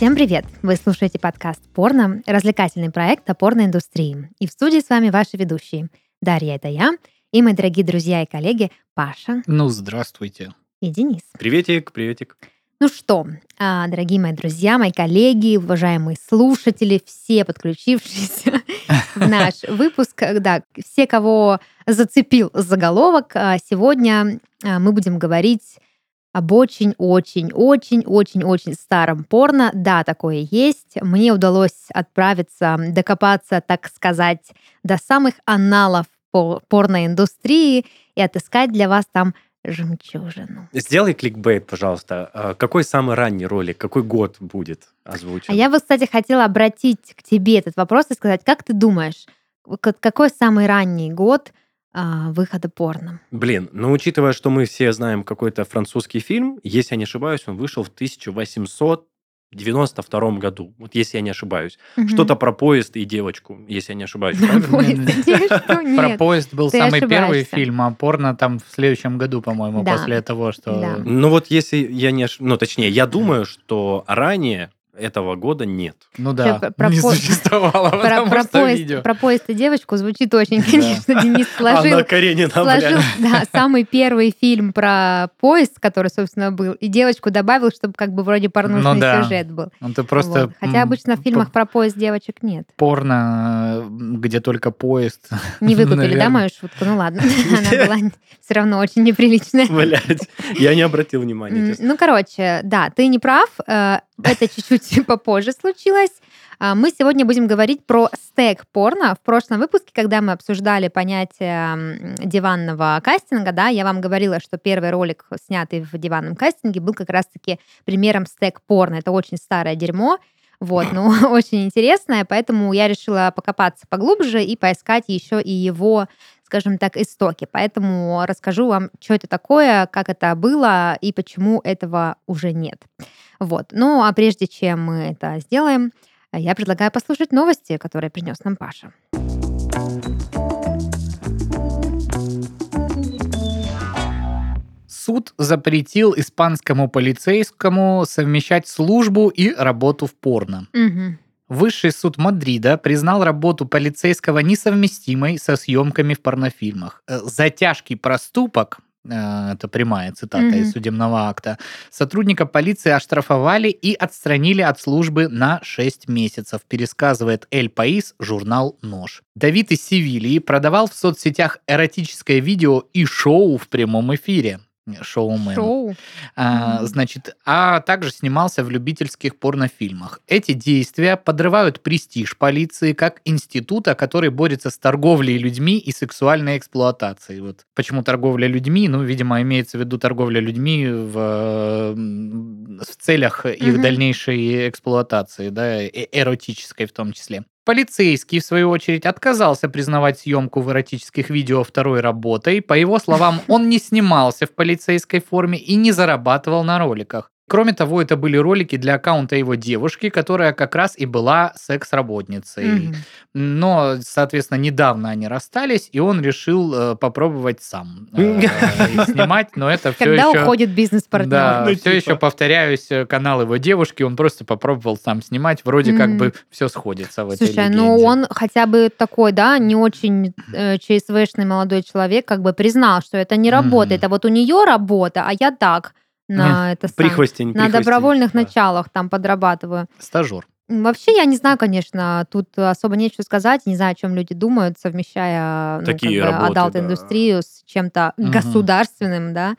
Всем привет! Вы слушаете подкаст «Порно» — развлекательный проект о порноиндустрии. И в студии с вами ваши ведущие. Дарья — это я, и мои дорогие друзья и коллеги Паша Ну, здравствуйте. и Денис. Приветик, приветик. Ну что, а, дорогие мои друзья, мои коллеги, уважаемые слушатели, все подключившиеся в наш выпуск, да, все, кого зацепил заголовок, а, сегодня а, мы будем говорить об очень-очень-очень-очень-очень старом порно. Да, такое есть. Мне удалось отправиться, докопаться, так сказать, до самых аналов по порноиндустрии и отыскать для вас там жемчужину. Сделай кликбейт, пожалуйста. А Какой самый ранний ролик, какой год будет озвучен? А я вот, кстати, хотела обратить к тебе этот вопрос и сказать, как ты думаешь, какой самый ранний год а, выхода порно? Блин, ну учитывая, что мы все знаем какой-то французский фильм, если я не ошибаюсь, он вышел в 1892 году, вот если я не ошибаюсь. Мгм. Что-то про поезд и девочку, если я не ошибаюсь. Про поезд был самый первый фильм, а порно там в следующем году, по-моему, после того, что... Да. Ну вот если я не ошибаюсь, ну точнее, я думаю, что ранее этого года нет. Ну да, про- про не по- существовало, Про, потому про что поезд, видео. про поезд и девочку звучит очень, Да. конечно, Денис сложил. Анна Каренина, Сложил, да, самый первый фильм про поезд, который, собственно, был, и девочку добавил, чтобы как бы вроде порнушный Ну да. сюжет был. Ну ты просто... Вот. Хотя обычно в фильмах про поезд девочек нет. Порно, где только поезд. Не выкупили, да, мою шутку? Ну ладно, она была все равно очень неприличная. Блядь, я не обратил внимания. Ну, короче, да, ты не прав. Это чуть-чуть попозже случилось. А, Мы сегодня будем говорить про стек порно. В прошлом выпуске, когда мы обсуждали понятие диванного кастинга, да, я вам говорила, что первый ролик, снятый в диванном кастинге, был как раз-таки примером стек порно. Это очень старое дерьмо. Вот, ну, очень интересное, поэтому я решила покопаться поглубже и поискать еще и его скажем так, истоки. Поэтому расскажу вам, что это такое, как это было и почему этого уже нет. Вот. Ну, а прежде чем мы это сделаем, я предлагаю послушать новости, которые принес нам Паша. Суд запретил испанскому полицейскому совмещать службу и работу в порно. Мгм. Высший суд Мадрида признал работу полицейского несовместимой со съемками в порнофильмах. Э, За тяжкий проступок, это прямая цитата Мгм. из судебного акта, сотрудника полиции оштрафовали и отстранили от службы на 6 месяцев, пересказывает Эль Паис журнал «Нож». Давид из Севильи продавал в соцсетях эротическое видео и шоу в прямом эфире. Шоумен. Шоу. А, значит, а также снимался в любительских порнофильмах. Эти действия подрывают престиж полиции как института, который борется с торговлей людьми и сексуальной эксплуатацией. Вот почему торговля людьми? Ну, видимо, имеется в виду торговля людьми в, в целях их Мгм. дальнейшей эксплуатации, да, э- эротической в том числе. Полицейский, в свою очередь, отказался признавать съемку в эротических видео второй работой. По его словам, он не снимался в полицейской форме и не зарабатывал на роликах. Кроме того, это были ролики для аккаунта его девушки, которая как раз и была секс-работницей. Мгм. Но, соответственно, недавно они расстались, и он решил э, попробовать сам э, снимать, но это все Когда еще... уходит бизнес-партнер. Да, Ну, все типа. еще повторяюсь, э, канал его девушки, он просто попробовал сам снимать, вроде как Мгм. бы все сходится в этой Слушай, ну легенде. он хотя бы такой, да, не очень э, ЧСВшный молодой человек, как бы признал, что это не работает, а вот у нее работа, а я так на это сам- Прихвостень, на прихвостень. добровольных Да. началах там подрабатываю. Стажер. Вообще, я не знаю, конечно, тут особо нечего сказать, не знаю, о чем люди думают, совмещая ну, Такие как бы, работы, да. адалт-индустрию с чем-то Мгм. государственным, да.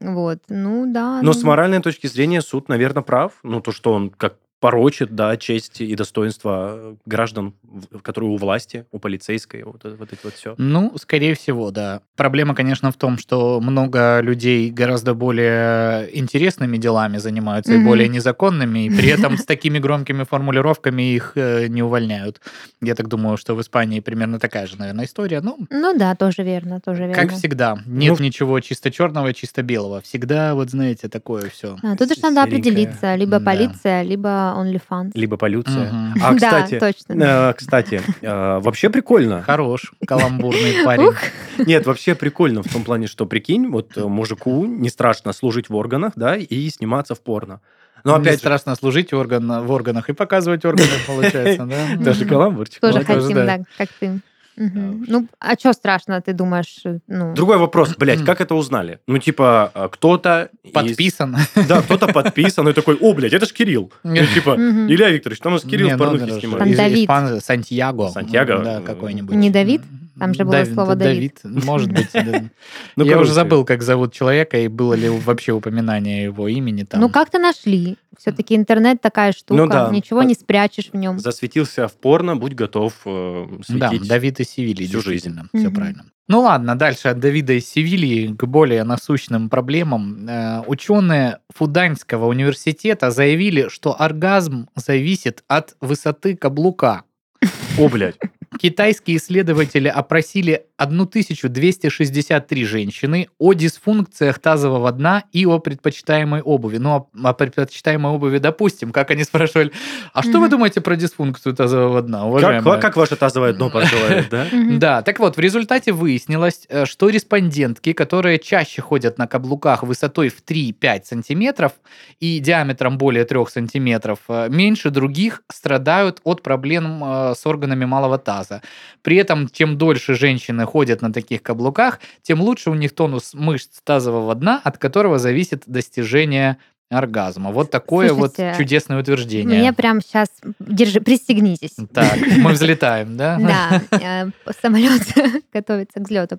Вот, ну да. Но ну, с моральной точки зрения суд, наверное, прав. Ну, то, что он как порочит, да, честь и достоинство граждан, в- которые у власти, у полицейской, вот, это- вот это вот все. Ну, скорее всего, да. Проблема, конечно, в том, что много людей гораздо более интересными делами занимаются и Мгм. более незаконными, и при этом с такими громкими формулировками их э, не увольняют. Я так думаю, что в Испании примерно такая же, наверное, история. Ну, Ну да, тоже верно, тоже верно. как всегда, нет Ну, ничего чисто черного, чисто белого. Всегда, вот знаете, такое все. А, тут уж надо определиться, либо Да. полиция, либо OnlyFans. Либо полюция. Мгм. А, Да, кстати, точно. э, кстати, э, вообще прикольно. Хорош, каламбурный парень. Нет, вообще прикольно в том плане, что, прикинь, вот э, мужику не страшно служить в органах, да, и сниматься в порно. Но Мне опять же, страшно служить орган, в органах и показывать органы, получается, да? даже каламбурчик. Тоже тоже хотим, да. да, как ты. Мгм. Ну, а что страшно, ты думаешь? э, Ну, Другой вопрос, блядь, как это узнали? Ну, типа, а, кто-то... из- Подписан. Да, кто-то подписан и такой, о, блядь, это ж Кирилл. Ну, типа. Илья Викторович, там у нас Кирилл же. снимает. Из- Давид. Сантьяго. Сантьяго? Да, какой-нибудь. Не Давид? Там же было Дав- слово Давид. Может быть. да. Ну, Я уже забыл, как зовут человека, и было ли вообще упоминание его имени там. ну как-то нашли. Все-таки интернет такая штука, Ну да. ничего не спрячешь в нем. Засветился в порно, будь готов э, Да, светить. Давид из Севильи, всю жизнь. все правильно. Ну ладно, дальше от Давида из Севильи к более насущным проблемам. Э, Ученые Фуданьского университета заявили, что оргазм зависит от высоты каблука. О, блядь. Китайские исследователи опросили 1263 женщины о дисфункциях тазового дна и о предпочитаемой обуви. Ну, о, о предпочитаемой обуви, допустим, как они спрашивали, а что вы думаете про дисфункцию тазового дна, Как, уважаемая? как ваше тазовое дно пожелает, да? Да, так вот, в результате выяснилось, э, что респондентки, которые чаще ходят на каблуках высотой в 3-5 сантиметров и диаметром более 3 сантиметров, э, меньше других страдают от проблем э, с органами малого таза. При этом, чем дольше женщины ходят на таких каблуках, тем лучше у них тонус мышц тазового дна, от которого зависит достижение оргазма. Вот такое Слушайте, вот чудесное утверждение. Мне прям сейчас, держи, пристегнитесь. Так, мы взлетаем, да? Да, э, самолет готовится к взлету.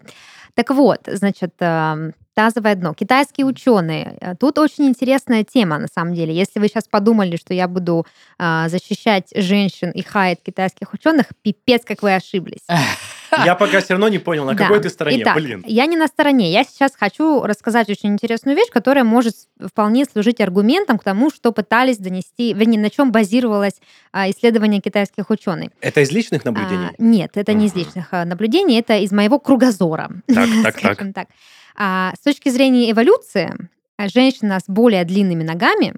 Так вот, значит, э, тазовое дно. Китайские ученые. Э, Тут очень интересная тема, на самом деле. Если вы сейчас подумали, что я буду защищать женщин и хаять китайских ученых, пипец, как вы ошиблись. Я пока все равно не понял, на Да. какой ты стороне, Итак, блин. я не на стороне. Я сейчас хочу рассказать очень интересную вещь, которая может вполне служить аргументом к тому, что пытались донести, вернее, на чем базировалось а, исследование китайских ученых. Это из личных А, наблюдений? нет, это не из личных а, наблюдений, это из моего кругозора. Так, так, так. А, с точки зрения эволюции, женщина с более длинными ногами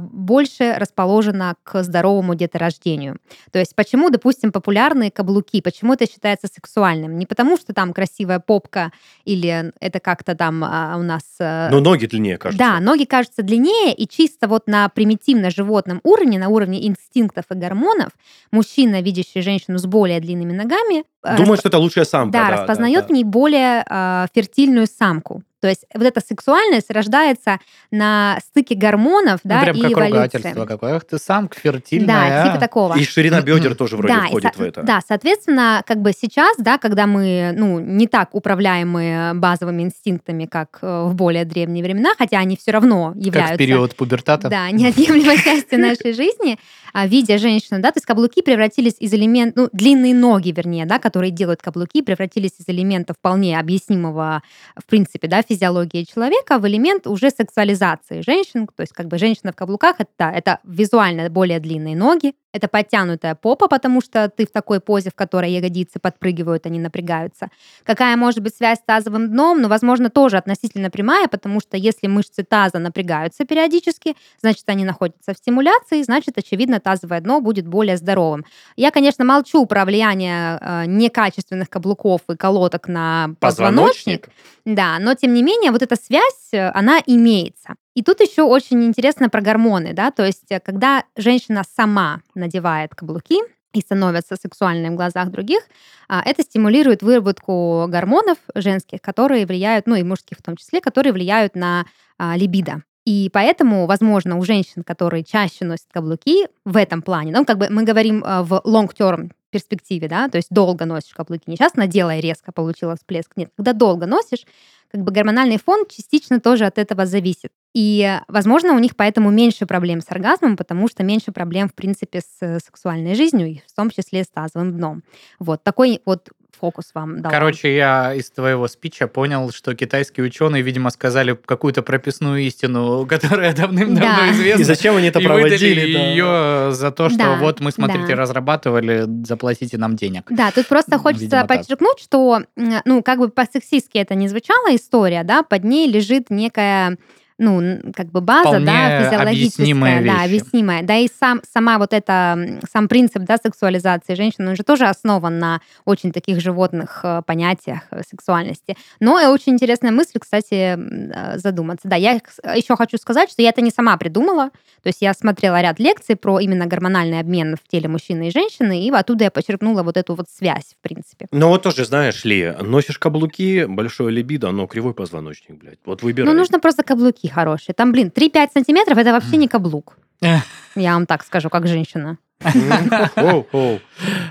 больше расположена к здоровому деторождению. То есть почему, допустим, популярны каблуки, почему это считается сексуальным? Не потому, что там красивая попка или это как-то там а, у нас... э, Но ноги длиннее, кажется. да, ноги кажутся длиннее, и чисто вот на примитивно-животном уровне, на уровне инстинктов и гормонов, мужчина, видящий женщину с более длинными ногами, э, Думаю, что это лучшая самка. да, да, распознает да, в ней более э, фертильную самку. То есть вот эта сексуальность рождается на стыке гормонов, Ну, да, прям и как эволюции. ругательство какое. Ах ты сам фертильная. Да, типа а. такого. И ширина бедер тоже вроде да, входит со- в это. Да, соответственно, как бы сейчас, да, когда мы, ну, не так управляемые базовыми инстинктами, как э, в более древние времена, хотя они все равно Как являются в период пубертата. да, неотъемлемой частью нашей жизни, видя женщину, да, то есть каблуки превратились из элементов, ну, длинные ноги, вернее, да, которые делают каблуки, превратились из элемента вполне объяснимого, в принципе, да, физиологии человека в элемент уже сексуализации женщин, то есть как бы женщина в каблуках, это, это визуально более длинные ноги, это подтянутая попа, потому что ты в такой позе, в которой ягодицы подпрыгивают, они напрягаются. Какая может быть связь с тазовым дном? Ну, возможно, тоже относительно прямая, потому что если мышцы таза напрягаются периодически, значит, они находятся в стимуляции, значит, очевидно, тазовое дно будет более здоровым. Я, конечно, молчу про влияние э, некачественных каблуков и колодок на позвоночник, да, но тем не менее вот эта связь, э, она имеется. И тут еще очень интересно про гормоны, да, то есть э, когда женщина сама надевает каблуки и становится сексуальной в глазах других, а, это стимулирует выработку гормонов женских, которые влияют, ну и мужских в том числе, которые влияют на а, либидо. И поэтому, возможно, у женщин, которые чаще носят каблуки в этом плане, ну, как бы мы говорим э, в long-term перспективе, да, то есть долго носишь каблуки, не сейчас надела и резко получила всплеск, нет, когда долго носишь, как бы гормональный фон частично тоже от этого зависит. И, э, возможно, у них поэтому меньше проблем с оргазмом, потому что меньше проблем, в принципе, с э, сексуальной жизнью, и в том числе с тазовым дном. Вот такой вот фокус вам дал. Короче, я из твоего спича понял, что китайские ученые, видимо, сказали какую-то прописную истину, которая давным-давно Да. известна. И зачем они это и проводили? да. ее за то, что Да, вот мы, смотрите, да. разрабатывали, заплатите нам денег. Да, тут просто хочется видимо, так. подчеркнуть, что, м, ну, как бы по-сексистски это не звучала история, да, под ней лежит некая ну, как бы база, Вполне да, физиологическая, да, вещи. объяснимая. Да, и сам, сама вот эта, м, сам принцип, да, сексуализации женщин, он же тоже основан на очень таких животных э, понятиях э, сексуальности. Но и очень интересная мысль, кстати, э, задуматься. Да, я еще хочу сказать, что я это не сама придумала, то есть я смотрела ряд лекций про именно гормональный обмен в теле мужчины и женщины, и оттуда я почерпнула вот эту вот связь, в принципе. Ну вот тоже, знаешь ли, носишь каблуки, большое либидо, но кривой позвоночник, блядь. Вот выбирай. Ну, нужно просто каблуки хорошие. Там, блин, 3-5 сантиметров это вообще не каблук. Я вам так скажу, как женщина.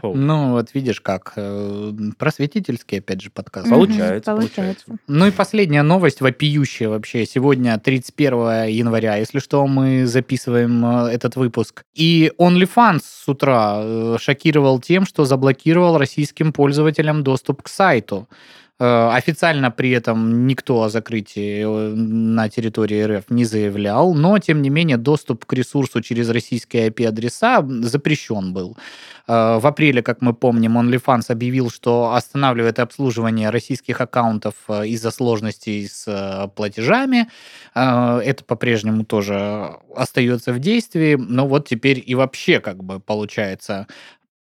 Ну, вот видишь как. э, Просветительский, опять же, подкаст. Получается, получается. Ну и последняя новость, вопиющая вообще. Сегодня 31 января, если что, мы записываем э, этот выпуск. И OnlyFans с утра э, шокировал тем, что заблокировал российским пользователям доступ к сайту. Э, Официально при этом никто о закрытии э, на территории РФ не заявлял, но, тем не менее, доступ к ресурсу через российские IP-адреса запрещен был. Э, В апреле, как мы помним, OnlyFans объявил, что останавливает обслуживание российских аккаунтов из-за сложностей с платежами. Это по-прежнему тоже остается в действии, но вот теперь и вообще, как бы, получается,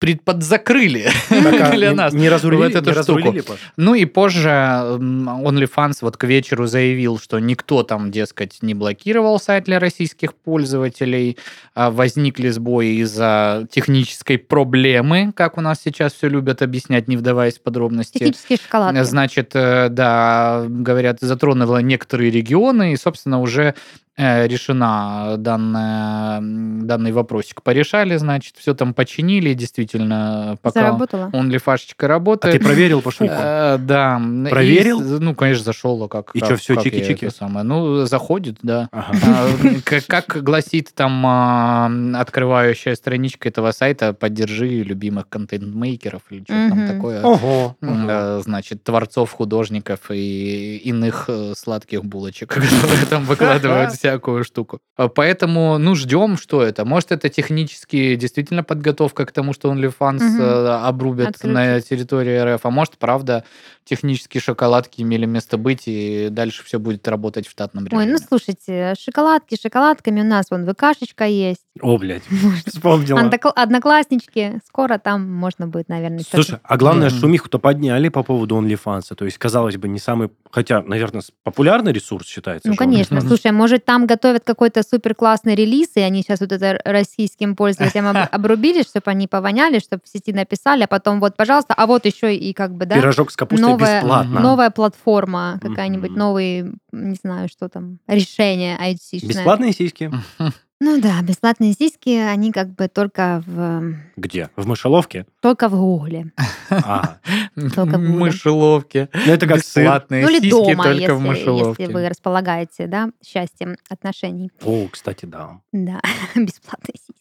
предподзакрыли Так, а для не- нас. Не разрулили, вот эту не штуку. разрулили, Паш? Ну и позже OnlyFans вот к вечеру заявил, что никто там, дескать, не блокировал сайт для российских пользователей, а возникли сбои из-за технической проблемы, как у нас сейчас все любят объяснять, не вдаваясь в подробности. Технические шоколадки. Значит, э, да, говорят, затронула некоторые регионы, и, собственно, уже решена данная, данный вопросик. Порешали, значит, все там починили, действительно, пока Заработала? OnlyFashечка А работает. ты проверил, Пашульку? Э, Да. Проверил? И, ну, конечно, зашел, а как. И как- как я чики-чики? самое? Ну, заходит, да. Ага. А, Как, как гласит там а, открывающая страничка этого сайта, поддержи любимых контент-мейкеров или что там такое. Ого. Э, Значит, творцов, художников и иных э, сладких булочек, которые там выкладывают всякую штуку. А Поэтому, ну, ждем, что это. Может, это технически действительно подготовка к тому, что OnlyFans э, обрубят на Отключат. территории РФ. А может, правда, технические шоколадки имели место быть, и дальше все будет работать в штатном Ой, режиме. ну слушайте, шоколадки шоколадками у нас вон ВКшечка есть. О, блядь, вспомнила. Однокла- Однокласснички. Скоро там можно будет, наверное. Слушай, а главное, шумиху-то подняли по поводу OnlyFans. То есть, казалось бы, не самый... Хотя, наверное, популярный ресурс считается. Ну, конечно. Слушай, а может, там готовят какой-то супер классный релиз, и они сейчас вот это российским пользователям об- обрубили, чтобы они повоняли, чтобы в сети написали, а потом вот, пожалуйста, а вот еще и как бы, да, Пирожок с капустой новая, бесплатно. новая платформа какая-нибудь, новый, не знаю, что там, решение IT. Бесплатные сиськи? Ну да, бесплатные сиськи, они как бы только в, Где? В мышеловке? только в Гугле. А, Только в Гугле. Мышеловки. ну это как. Бесплатные Ну или сиськи дома, только если, в мышеловке. если вы располагаете, да, счастьем отношений. О, кстати, да. Да, бесплатные сиськи.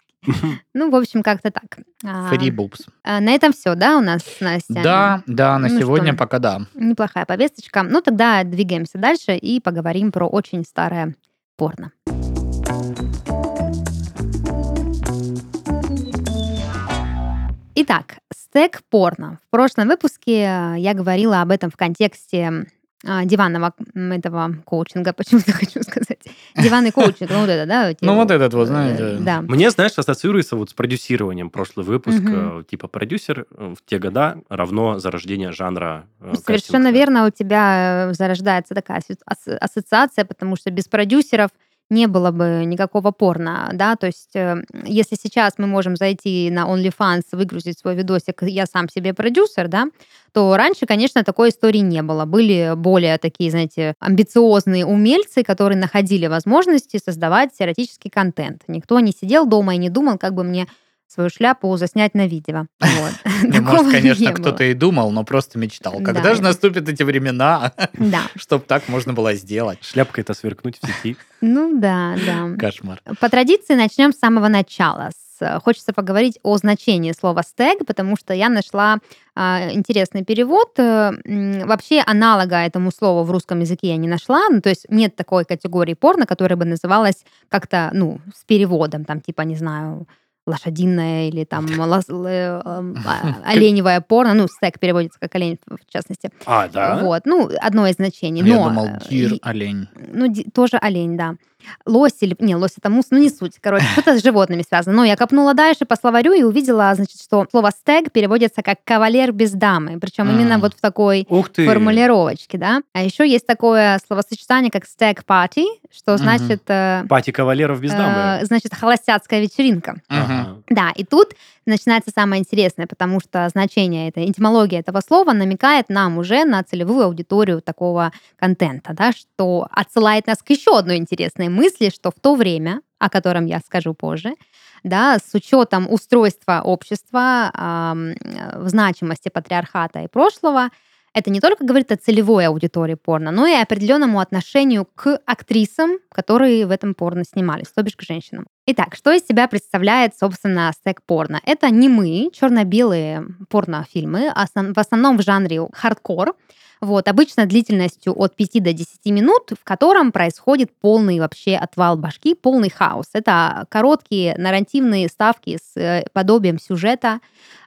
Ну, в общем, как-то так. А, Free boobs. а, На этом все, да, у нас, Настя? Да, да, на Ну сегодня что? пока да. Неплохая повесточка. Ну, тогда двигаемся дальше и поговорим про очень старое порно. Итак, стек порно. В прошлом выпуске э, я говорила об этом в контексте а, диванного этого коучинга, почему-то хочу сказать. Диванный коучинг, ну вот это, да? эти Ну, вот этот вот, э, знаете. Да. Мне, знаешь, ассоциируется вот с продюсированием прошлый выпуск. Э, Типа продюсер в те года равно зарождение жанра э, Совершенно верно, у тебя зарождается такая ассоциация, потому что без продюсеров не было бы никакого порно, да, то есть э, если сейчас мы можем зайти на OnlyFans, выгрузить свой видосик «Я сам себе продюсер», да, то раньше, конечно, такой истории не было. Были более такие, знаете, амбициозные умельцы, которые находили возможности создавать эротический контент. Никто не сидел дома и не думал, как бы мне свою шляпу заснять на видео. Такого может, конечно, кто-то и думал, но просто мечтал. Да. Когда же наступят эти времена, чтобы так можно было сделать? Шляпкой это сверкнуть в сети. ну да, да. Кошмар. По традиции начнем с самого начала. С- э, Хочется поговорить о значении слова стег, потому что я нашла а, интересный перевод. Э, Вообще аналога этому слову в русском языке я не нашла. Ну, то есть нет такой категории порно, которая бы называлась как-то, ну, с переводом, там, типа, не знаю, лошадиное или там э, эм, а, оленевое порно, ну, стек переводится как олень, в частности. А, да? Вот, ну, одно из значений. Я но, думал, э, дир, олень. ну, тоже олень, да. Лось или... Не, лось это мус, ну не суть. Короче, что-то с животными связано. Но я копнула дальше по словарю и увидела, значит, что слово «стег» переводится как «кавалер без дамы». Причем именно М. вот в такой Ух ты. формулировочке, да. А еще есть такое словосочетание, как «стег парти», что значит... э, Пати кавалеров без дамы. э, значит, холостяцкая вечеринка. Да, и тут начинается самое интересное, потому что значение, это, этимология этого слова намекает нам уже на целевую аудиторию такого контента, да, что отсылает нас к еще одной интересной мысли, что в то время, о котором я скажу позже, да, с учетом устройства общества, э, значимости патриархата и прошлого, это не только говорит о целевой аудитории порно, но и определенному отношению к актрисам, которые в этом порно снимались, то бишь к женщинам. Итак, что из себя представляет, собственно, стек-порно? Это не мы, черно-белые порнофильмы, в основном в жанре хардкор, вот, обычно длительностью от 5 до 10 минут, в котором происходит полный вообще отвал башки, полный хаос. Это короткие нарративные ставки с э, подобием сюжета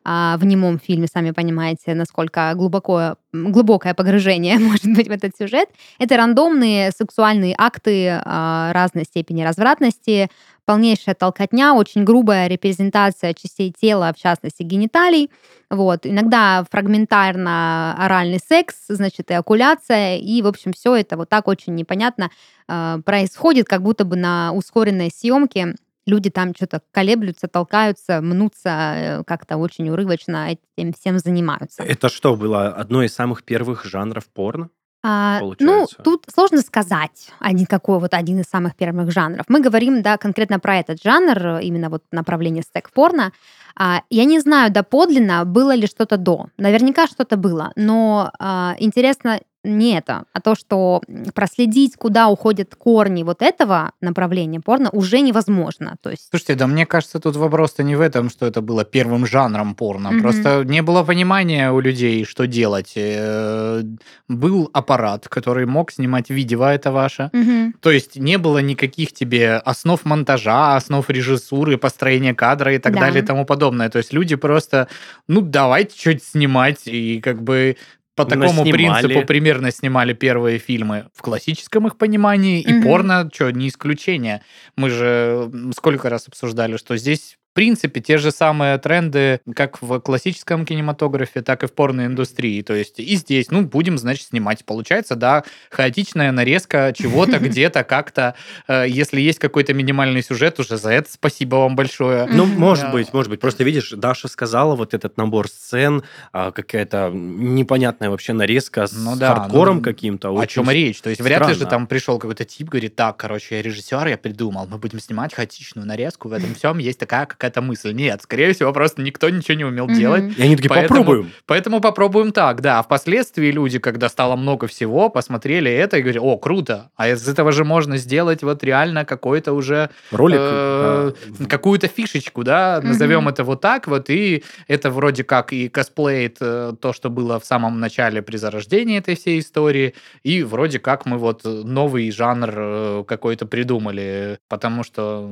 а, в немом фильме, сами понимаете, насколько глубоко, глубокое погружение может быть в этот сюжет. Это рандомные сексуальные акты а, разной степени развратности, полнейшая толкотня, очень грубая репрезентация частей тела, в частности гениталий. Вот. Иногда фрагментарно оральный секс, значит, эякуляция, и, в общем, все это вот так очень непонятно э, происходит, как будто бы на ускоренной съемке люди там что-то колеблются, толкаются, мнутся, э, как-то очень урывочно этим всем занимаются. Это что, было одно из самых первых жанров порно? А, ну, тут сложно сказать, один какой вот один из самых первых жанров. Мы говорим, да, конкретно про этот жанр, именно вот направление стек-порно. А, я не знаю доподлинно, было ли что-то до. Наверняка что-то было, но а, интересно не это, а то, что проследить, куда уходят корни вот этого направления порно, уже невозможно. То есть Слушайте, да мне кажется, тут вопрос-то не в этом, что это было первым жанром порно. Мгм. Просто не было понимания у людей, что делать. Э, Был аппарат, который мог снимать видео, это ваше. Мгм. То есть не было никаких тебе основ монтажа, основ режиссуры, построения кадра и так Да. далее и тому подобное. То есть люди просто, ну, давайте что-то снимать. И как бы по такому принципу примерно снимали первые фильмы в классическом их понимании, и Мгм. порно, что, не исключение. Мы же сколько раз обсуждали, что здесь принципе, те же самые тренды, как в классическом кинематографе, так и в порноиндустрии. То есть и здесь, ну, будем, значит, снимать. Получается, да, хаотичная нарезка чего-то где-то как-то. Э, Если есть какой-то минимальный сюжет, уже за это спасибо вам большое. Ну, может быть, может быть. Просто видишь, Даша сказала вот этот набор сцен, а, какая-то непонятная вообще нарезка с Ну хардкором ну, каким-то. О чем речь? То есть вряд ли же там пришел какой-то тип, говорит, так, короче, я режиссер, я придумал, мы будем снимать хаотичную нарезку, в этом всем есть такая какая-то мысль. Нет, скорее всего, просто никто ничего не умел Мгм. делать. И они такие, Поэтому- попробуем. Поэтому попробуем так, да. А впоследствии люди, когда стало много всего, посмотрели это и говорят, о, круто, а из этого же можно сделать вот реально какой-то уже Ролик. э, да, какую-то фишечку, да, Мгм. назовем это вот так вот, и это вроде как и косплеит э, то, что было в самом начале при зарождении этой всей истории, и вроде как мы вот новый жанр э, какой-то придумали, потому что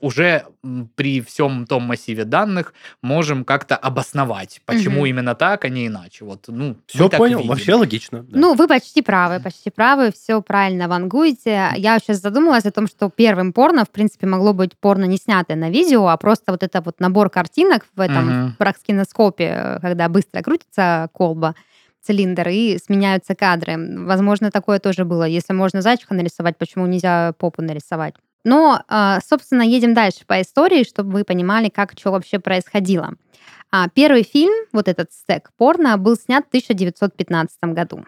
уже при всем том массиве данных можем как-то обосновать, почему Мгм. именно так, а не иначе. Вот, ну, Все понял, видим. вообще логично. да. Ну, вы почти правы, почти правы, все правильно вангуете. Я сейчас задумалась о том, что первым порно, в принципе, могло быть порно не снятое на видео, а просто вот это вот набор картинок в этом Мгм. прокскиноскопе, когда быстро крутится колба, цилиндр, и сменяются кадры. Возможно, такое тоже было. Если можно зайчика нарисовать, почему нельзя попу нарисовать? Но, а, собственно, едем дальше по истории, чтобы вы понимали, как что вообще происходило. А, Первый фильм, вот этот стек порно, был снят в 1915 году.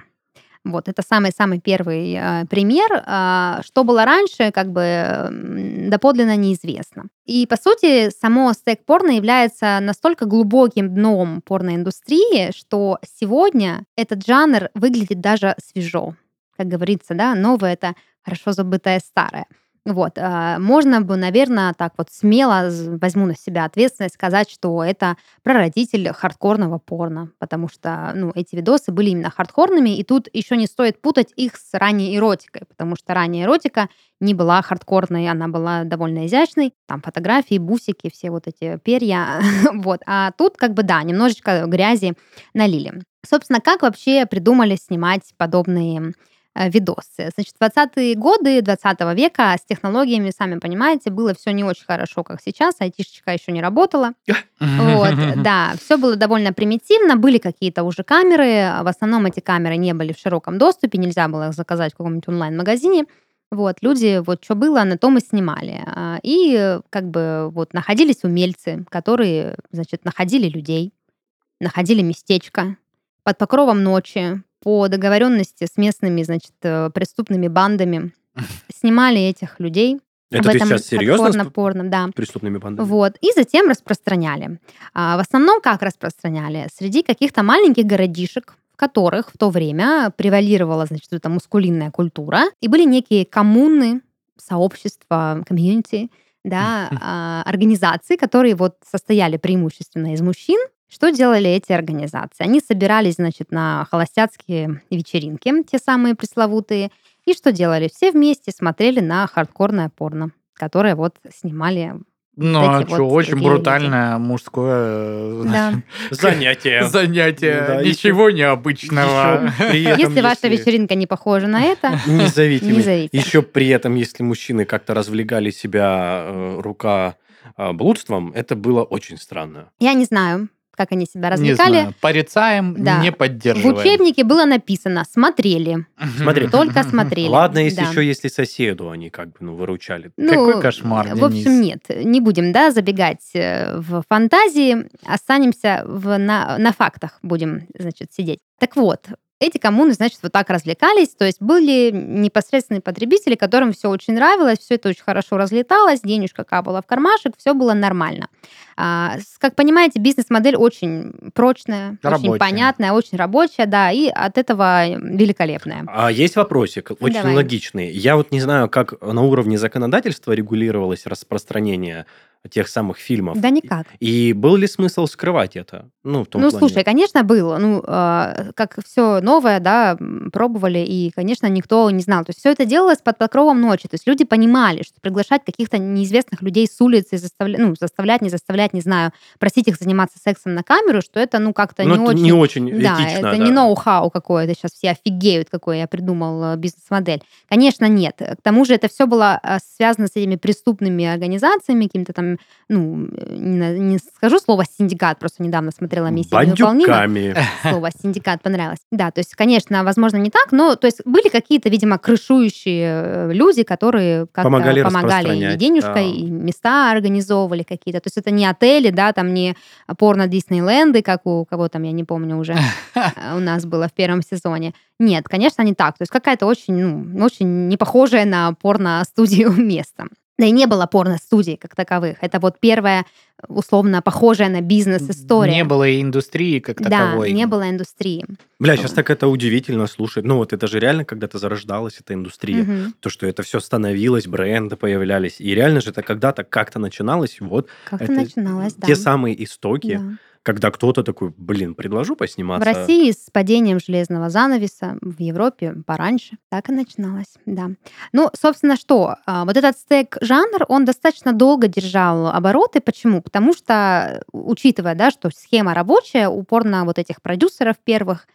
Вот, это самый-самый первый э, пример. А, что было раньше, как бы м, доподлинно неизвестно. И, по сути, само стек-порно является настолько глубоким дном порноиндустрии, что сегодня этот жанр выглядит даже свежо. Как говорится, да, новое — это хорошо забытое старое. Вот. а, Можно бы, наверное, так вот смело возьму на себя ответственность сказать, что это прародитель хардкорного порно, потому что ну, эти видосы были именно хардкорными, и тут еще не стоит путать их с ранней эротикой, потому что ранняя эротика не была хардкорной, она была довольно изящной, там фотографии, бусики, все вот эти перья, вот. А тут как бы, да, немножечко грязи налили. Собственно, как вообще придумали снимать подобные э, видосы. Значит, в 20-е годы 20 века с технологиями, сами понимаете, было все не очень хорошо, как сейчас. Айтишечка еще не работала. Вот, да, все было довольно примитивно. Были какие-то уже камеры. В основном эти камеры не были в широком доступе. Нельзя было их заказать в каком-нибудь онлайн-магазине. Вот, люди, вот что было, на том и снимали. А, И э, как бы вот находились умельцы, которые, значит, находили людей, находили местечко под покровом ночи, по договоренности с местными, значит, э, преступными бандами снимали этих людей. Это в ты этом сейчас серьезно хардкорно-порном, да. преступными бандами? Вот. И затем распространяли. А, в основном как распространяли? Среди каких-то маленьких городишек, в которых в то время превалировала, значит, эта мускулинная культура, и были некие коммуны, сообщества, комьюнити, да, а, организации, которые вот состояли преимущественно из мужчин. Что делали эти организации? Они собирались, значит, на холостяцкие вечеринки, те самые пресловутые, и что делали? Все вместе смотрели на хардкорное порно, которое вот снимали Ну, вот а что, вот очень люди. брутальное мужское э, Да. Занятие. занятие. Да, Ничего необычного. Ещё при этом, Если ваша если- вечеринка не похожа на это, Не зовите не зовите. Еще при этом, если мужчины как-то развлекали себя э, рука э, блудством, это было очень странно. Я не знаю, как они себя Не развлекали. знаю. Порицаем, Да. не В поддерживаем. учебнике было написано «смотрели». Смотри. Только смотрели. Ладно, если Да. еще если соседу они как бы ну, выручали. Ну, Какой кошмар, В общем, нет, не будем, да, забегать э, в фантазии, останемся в, на, на фактах, будем, значит, сидеть. Так вот, эти коммуны, значит, вот так развлекались, то есть были непосредственные потребители, которым все очень нравилось, все это очень хорошо разлеталось, денежка капала в кармашек, все было нормально. А, как понимаете, бизнес-модель очень прочная, очень Рабочая. понятная, очень рабочая, да, и от этого великолепная. А есть вопросик, очень Давай. логичный. Я вот не знаю, как на уровне законодательства регулировалось распространение тех самых фильмов. Да никак. И был ли смысл скрывать это? Ну, в том Ну, плане. слушай, конечно, было. Ну, э, как все новое, да, пробовали, и, конечно, никто не знал. То есть все это делалось под покровом ночи. То есть люди понимали, что приглашать каких-то неизвестных людей с улицы, заставля... ну, заставлять, не заставлять, не знаю, просить их заниматься сексом на камеру, что это, ну, как-то Ну, не очень... не очень Да, этично. это да. не ноу-хау какое-то. Сейчас все офигеют, какой я придумал э, бизнес-модель. Конечно, нет. К тому же это все было э, связано с этими преступными организациями, каким-то там, ну, э, не, не скажу слово синдикат, просто недавно смотрела миссию невыполнима слово синдикат понравилось. Да, то есть, конечно, возможно, не так, но то есть были какие-то, видимо, крышующие э, люди, которые как-то Помогали помогали, и денежкой, да. и места организовывали какие-то. То есть это не отели, да, там не порно Диснейленды, как у кого там, я не помню уже, э, у нас было в первом сезоне. Нет, конечно, не так. То есть какая-то очень, ну, очень не похожая на порно-студию место. Да и не было порно-студий как таковых. Это вот первая, условно, похожая на бизнес-история. Не было и индустрии как Да, таковой. не было индустрии. Бля, сейчас так это удивительно слушать. Ну, вот это же реально когда-то зарождалась эта индустрия. Мгм. То, что это все становилось, бренды появлялись. И реально же это когда-то как-то начиналось. Вот Как-то начиналось, да. те самые истоки, Да. когда кто-то такой, блин, предложу В посниматься. России с падением железного занавеса, в Европе пораньше. Так и начиналось, да. Ну, собственно, что? а, Вот этот стек-жанр, он достаточно долго держал обороты. Почему? Потому что, учитывая, да, что схема рабочая, упорно вот этих продюсеров первых,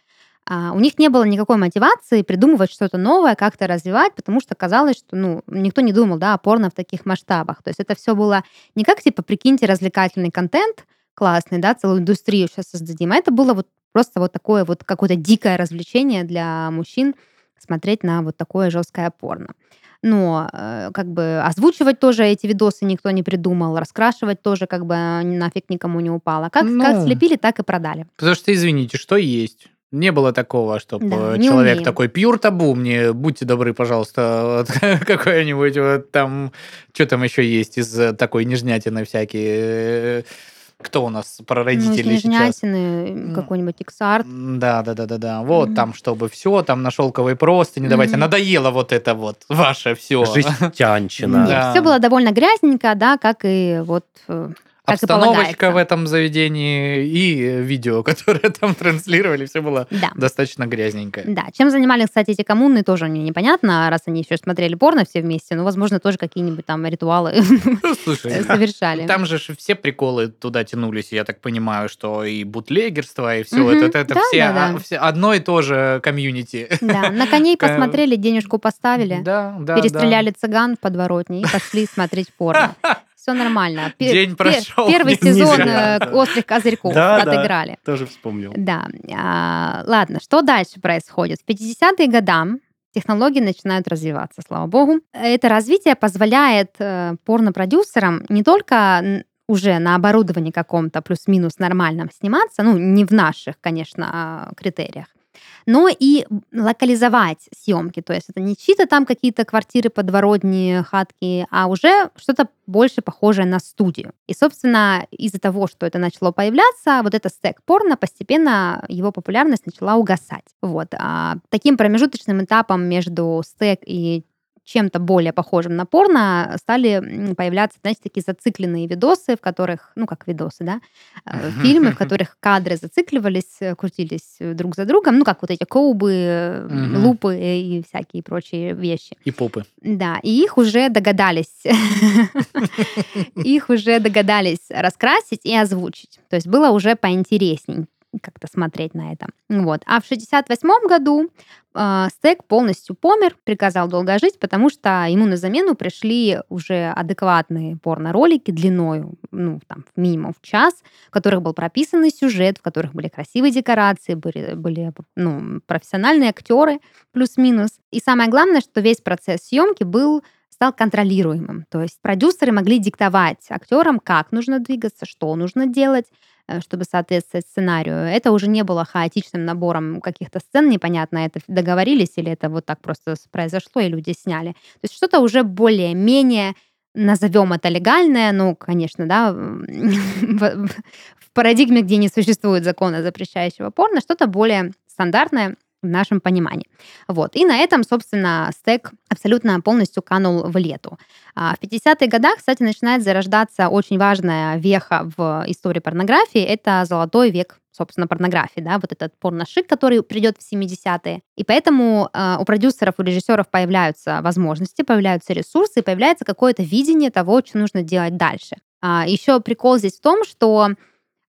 а, у них не было никакой мотивации придумывать что-то новое, как-то развивать, потому что казалось, что ну, никто не думал да, о порно в таких масштабах. То есть это все было не как, типа, прикиньте, развлекательный контент, классный, да, целую индустрию сейчас создадим. А это было вот просто вот такое вот какое-то дикое развлечение для мужчин смотреть на вот такое жесткое порно. Но э, как бы озвучивать тоже эти видосы никто не придумал, раскрашивать тоже как бы нафиг никому не упало. Как, как Ну. слепили, так и продали. Потому что, извините, что есть? Не было такого, чтобы Да, не человек умеем. такой, пьюр табу мне, будьте добры, пожалуйста, вот какой-нибудь вот там, что там еще есть из э, такой нежнятины всякие, э, Кто у нас про Ну, родителей сейчас? Снежнятины, М. какой-нибудь Иксарт. М, Да, да, да, да, да. Вот Мгм. там, чтобы все, там на шелковой простыни, давайте. Мгм. Надоело вот это вот ваше все. Жестянщина. Да. Все было довольно грязненько, да, как и вот э, Обстановочка в этом заведении и видео, которое там транслировали, все было Да. достаточно грязненькое. Да, чем занимались, кстати, эти коммуны, тоже мне непонятно, раз они еще смотрели порно все вместе, ну, возможно, тоже какие-нибудь там ритуалы Ну, Слушай, совершали. там же все приколы туда тянулись, я так понимаю, что и бутлегерство, и все это, это, это Да, все, да, да. а, все одно и то же комьюнити. Да, на коней Ка- посмотрели, денежку поставили, Да, да, перестреляли цыган в подворотне и пошли смотреть порно. Все нормально. Пе- День прошел, Первый не сезон э, «Острых козырьков» Да, да. отыграли. Тоже вспомнил. Да. А, ладно, что дальше происходит? В 50-е годы технологии начинают развиваться, слава богу. Это развитие позволяет э, порнопродюсерам не только уже на оборудовании каком-то плюс-минус нормальном сниматься, ну, не в наших, конечно, а, критериях, но и локализовать съемки. То есть это не чьи-то там какие-то квартиры, подворотни, хатки, а уже что-то больше похожее на студию. И, собственно, из-за того, что это начало появляться, вот это стек порно, постепенно его популярность начала угасать. Вот. А таким промежуточным этапом между стек и чем-то более похожим на порно стали появляться, знаете, такие зацикленные видосы, в которых, ну, как видосы, да, э, фильмы, в которых кадры зацикливались, э, крутились э, друг за другом, ну, как вот эти коубы, Мгм. лупы и всякие прочие вещи. И попы. Да, и их уже догадались, их уже догадались раскрасить и озвучить. То есть было уже поинтересней как-то смотреть на это. Вот. А в 68 году э, Стек полностью помер, приказал долго жить, потому что ему на замену пришли уже адекватные порно-ролики длиною, ну, там, минимум в час, в которых был прописанный сюжет, в которых были красивые декорации, были, были ну, профессиональные актеры, плюс-минус. И самое главное, что весь процесс съемки был стал контролируемым. То есть продюсеры могли диктовать актерам, как нужно двигаться, что нужно делать, чтобы соответствовать сценарию. Это уже не было хаотичным набором каких-то сцен, непонятно, это договорились или это вот так просто произошло, и люди сняли. То есть что-то уже более-менее назовем это легальное, ну, конечно, да, в парадигме, где не существует закона, запрещающего порно, что-то более стандартное в нашем понимании. Вот. И на этом, собственно, стек абсолютно полностью канул в лету. А В 50-х годах, кстати, начинает зарождаться очень важная веха в истории порнографии. Это золотой век, собственно, порнографии, да, вот этот порношик, который придет в 70-е. И поэтому э, у продюсеров, у режиссеров появляются возможности, появляются ресурсы, появляется какое-то видение того, что нужно делать дальше. А, еще прикол здесь в том, что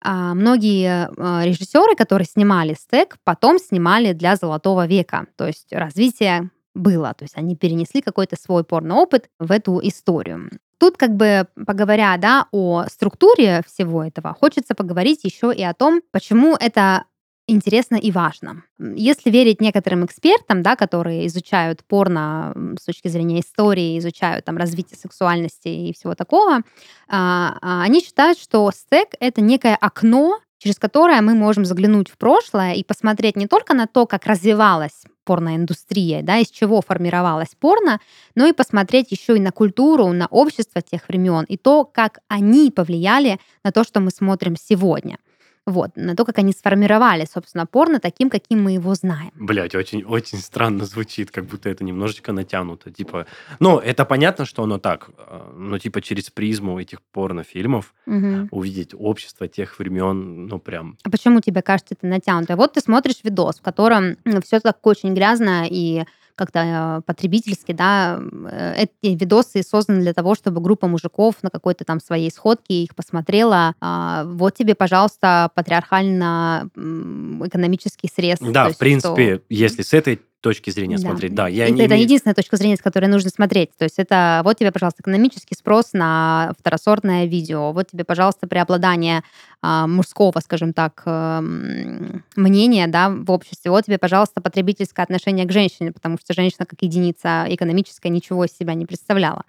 а, многие а, режиссеры, которые снимали стек, потом снимали для Золотого века. То есть развитие было. То есть они перенесли какой-то свой порно-опыт в эту историю. Тут, как бы поговоря да, о структуре всего этого, хочется поговорить еще и о том, почему это интересно и важно. Если верить некоторым экспертам, да, которые изучают порно с точки зрения истории, изучают там развитие сексуальности и всего такого, а, а, они считают, что стек — это некое окно, через которое мы можем заглянуть в прошлое и посмотреть не только на то, как развивалась порноиндустрия, да, из чего формировалась порно, но и посмотреть еще и на культуру, на общество тех времен и то, как они повлияли на то, что мы смотрим сегодня. Вот, на то, как они сформировали, собственно, порно таким, каким мы его знаем. Блять, очень, очень странно звучит, как будто это немножечко натянуто. Типа, ну, это понятно, что оно так, э, но типа через призму этих порнофильмов Мгм. увидеть общество тех времен, ну, прям... А почему тебе кажется это натянуто? Вот ты смотришь видос, в котором все так очень грязно и как-то э, потребительски, да, э, эти видосы созданы для того, чтобы группа мужиков на какой-то там своей сходке их посмотрела. А, Вот тебе, пожалуйста, патриархально м, экономический срез. Да, в принципе, что- если с этой точки зрения Да. смотреть, да, я это, не это имею- единственная точка зрения, с которой нужно смотреть. То есть это вот тебе, пожалуйста, экономический спрос на второсортное видео, вот тебе, пожалуйста, преобладание а, мужского, скажем так, эм, мнения да, в обществе, вот тебе, пожалуйста, потребительское отношение к женщине, потому что женщина как единица экономическая ничего из себя не представляла.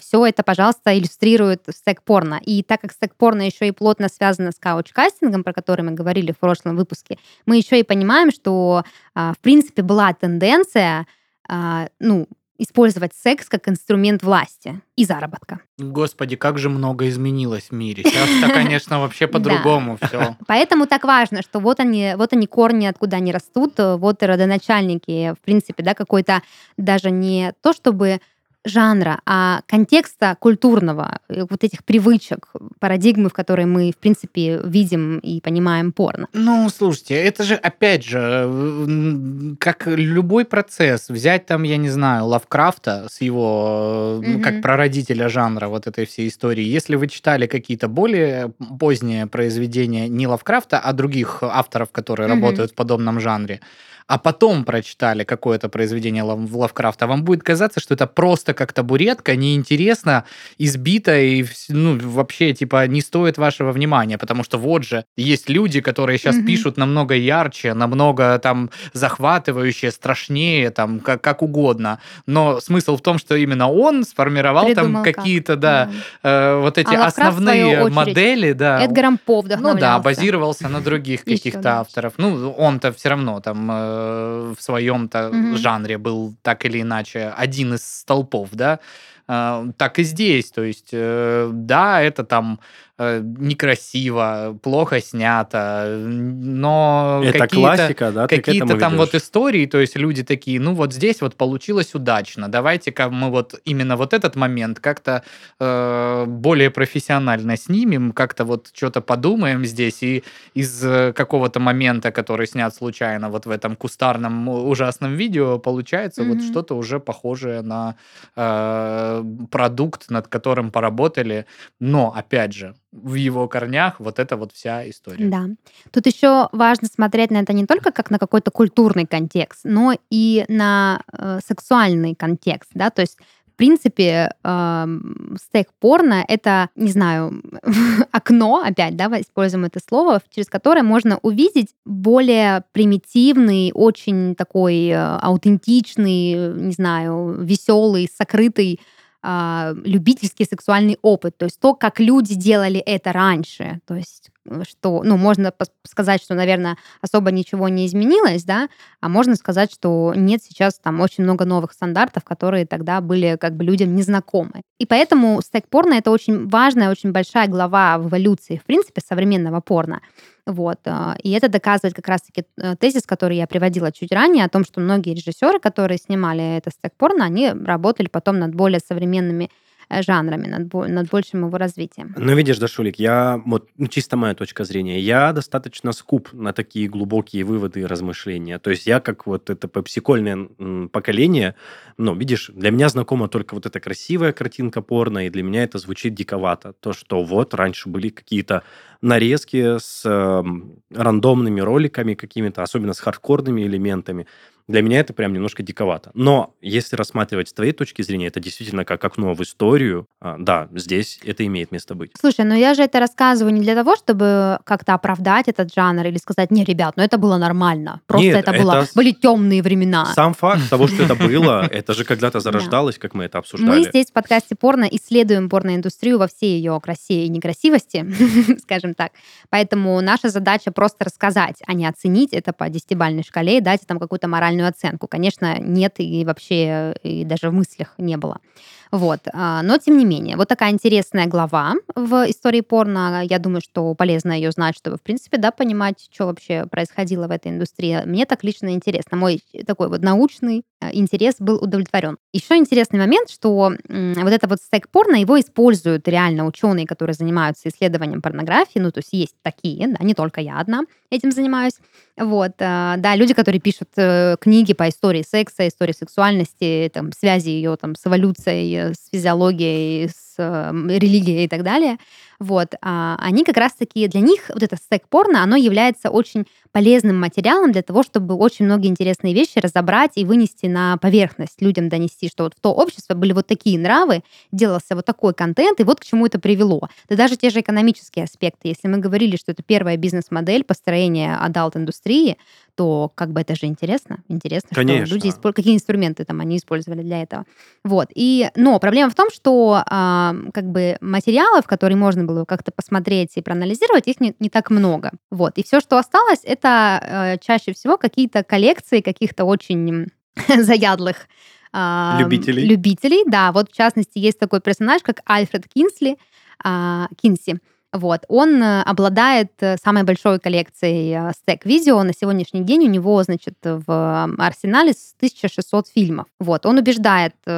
Все это, пожалуйста, иллюстрирует стек-порно. И так как стек-порно еще и плотно связано с кауч-кастингом, про который мы говорили в прошлом выпуске, мы еще и понимаем, что а, в принципе была тенденция а, ну, использовать секс как инструмент власти и заработка. Господи, как же много изменилось в мире. Сейчас-то, конечно, вообще по-другому все. Поэтому так важно, что вот они, вот они корни, откуда они растут, вот и родоначальники, в принципе, да, какой-то даже не то, чтобы жанра, а контекста культурного, э, вот этих привычек, парадигмы, в которой мы, в принципе, видим и понимаем порно. Ну, слушайте, это же, опять же, как любой процесс, взять там, я не знаю, Лавкрафта с его, mm-hmm. как прародителя жанра вот этой всей истории. Если вы читали какие-то более поздние произведения не Лавкрафта, а других авторов, которые mm-hmm. работают в подобном жанре, а потом прочитали какое-то произведение Лавкрафта, вам будет казаться, что это просто как табуретка, неинтересно, избито и ну, вообще типа не стоит вашего внимания, потому что вот же есть люди, которые сейчас mm-hmm. пишут намного ярче, намного там захватывающее, страшнее, там как, как угодно. Но смысл в том, что именно он сформировал Придумал там какие-то, как. да, да. Э, вот эти а основные модели, да. Эдгаром По Ну да, базировался на других каких-то авторов. Ну, он-то все равно там э, в своем-то mm-hmm. жанре был так или иначе один из столпов, да, а, так и здесь. То есть, э, да, это там Э, некрасиво, плохо снято, но это какие-то, классика, да, какие-то там ведешь. вот истории, то есть люди такие, ну вот здесь вот получилось удачно, давайте-ка мы вот именно вот этот момент как-то э, более профессионально снимем, как-то вот что-то подумаем здесь, и из э, какого-то момента, который снят случайно вот в этом кустарном ужасном видео, получается mm-hmm. вот что-то уже похожее на э, продукт, над которым поработали, но опять же, в его корнях вот эта вот вся история. Да. Тут еще важно смотреть на это не только как на какой-то культурный контекст, но и на э, сексуальный контекст, да, то есть в принципе, э, стейк порно — это, не знаю, окно, опять, да, используем это слово, через которое можно увидеть более примитивный, очень такой э, аутентичный, не знаю, веселый, сокрытый любительский сексуальный опыт, то есть то, как люди делали это раньше, то есть что, ну, можно сказать, что, наверное, особо ничего не изменилось, да, а можно сказать, что нет сейчас там очень много новых стандартов, которые тогда были как бы людям незнакомы. И поэтому стек-порно — это очень важная, очень большая глава в эволюции, в принципе, современного порно. Вот. А, и это доказывает как раз-таки э, тезис, который я приводила чуть ранее, о том, что многие режиссеры, которые снимали это стек-порно, они работали потом над более современными Э, жанрами, над, над большим его развитием. Ну, видишь, Дашулик, я, вот ну, чисто моя точка зрения, я достаточно скуп на такие глубокие выводы и размышления. То есть я как вот это пепсикольное поколение, ну, видишь, для меня знакома только вот эта красивая картинка порно, и для меня это звучит диковато. То, что вот раньше были какие-то нарезки с э, рандомными роликами какими-то, особенно с хардкорными элементами. Для меня это прям немножко диковато. Но если рассматривать с твоей точки зрения, это действительно как окно в историю. А, да, здесь это имеет место быть. Слушай, ну я же это рассказываю не для того, чтобы как-то оправдать этот жанр или сказать, не, ребят, ну это было нормально. Просто Нет, это, было, были темные времена. Сам факт того, что это было, это же когда-то зарождалось, как мы это обсуждали. Мы здесь в подкасте порно исследуем порноиндустрию во всей ее красе и некрасивости, скажем так. Поэтому наша задача просто рассказать, а не оценить это по десятибальной шкале и дать там какую-то моральную финальную оценку. Конечно, нет и вообще и даже в мыслях не было. Вот. А, но, тем не менее, вот такая интересная глава в истории порно. Я думаю, что полезно ее знать, чтобы, в принципе, да, понимать, что вообще происходило в этой индустрии. Мне так лично интересно. Мой такой вот научный э, интерес был удовлетворен. Еще интересный момент, что вот это вот стек порно, его используют реально ученые, которые занимаются исследованием порнографии. Ну, то есть есть такие, да, не только я одна этим занимаюсь. Вот, э, да, люди, которые пишут э, книги по истории секса, истории сексуальности, там, связи ее там с эволюцией, с физиологией, с э, религией и так далее. Вот, а они как раз-таки, для них вот это стек-порно, оно является очень полезным материалом для того, чтобы очень многие интересные вещи разобрать и вынести на поверхность, людям донести, что вот в то общество были вот такие нравы, делался вот такой контент, и вот к чему это привело. Да даже те же экономические аспекты. Если мы говорили, что это первая бизнес-модель построения адалт-индустрии, то как бы это же интересно. Интересно, Конечно. что люди используют, какие инструменты там они использовали для этого. Вот. И, но проблема в том, что а, как бы материалов, которые можно было как-то посмотреть и проанализировать, их не, не так много. Вот. И все, что осталось, это э, чаще всего какие-то коллекции каких-то очень заядлых а, Любителей. любителей. Да, вот в частности есть такой персонаж, как Альфред Кинсли, а, Кинси. Вот, он э, обладает э, самой большой коллекцией э, стек-видео. На сегодняшний день у него, значит, в арсенале с 1600 фильмов. Вот, он убеждает э,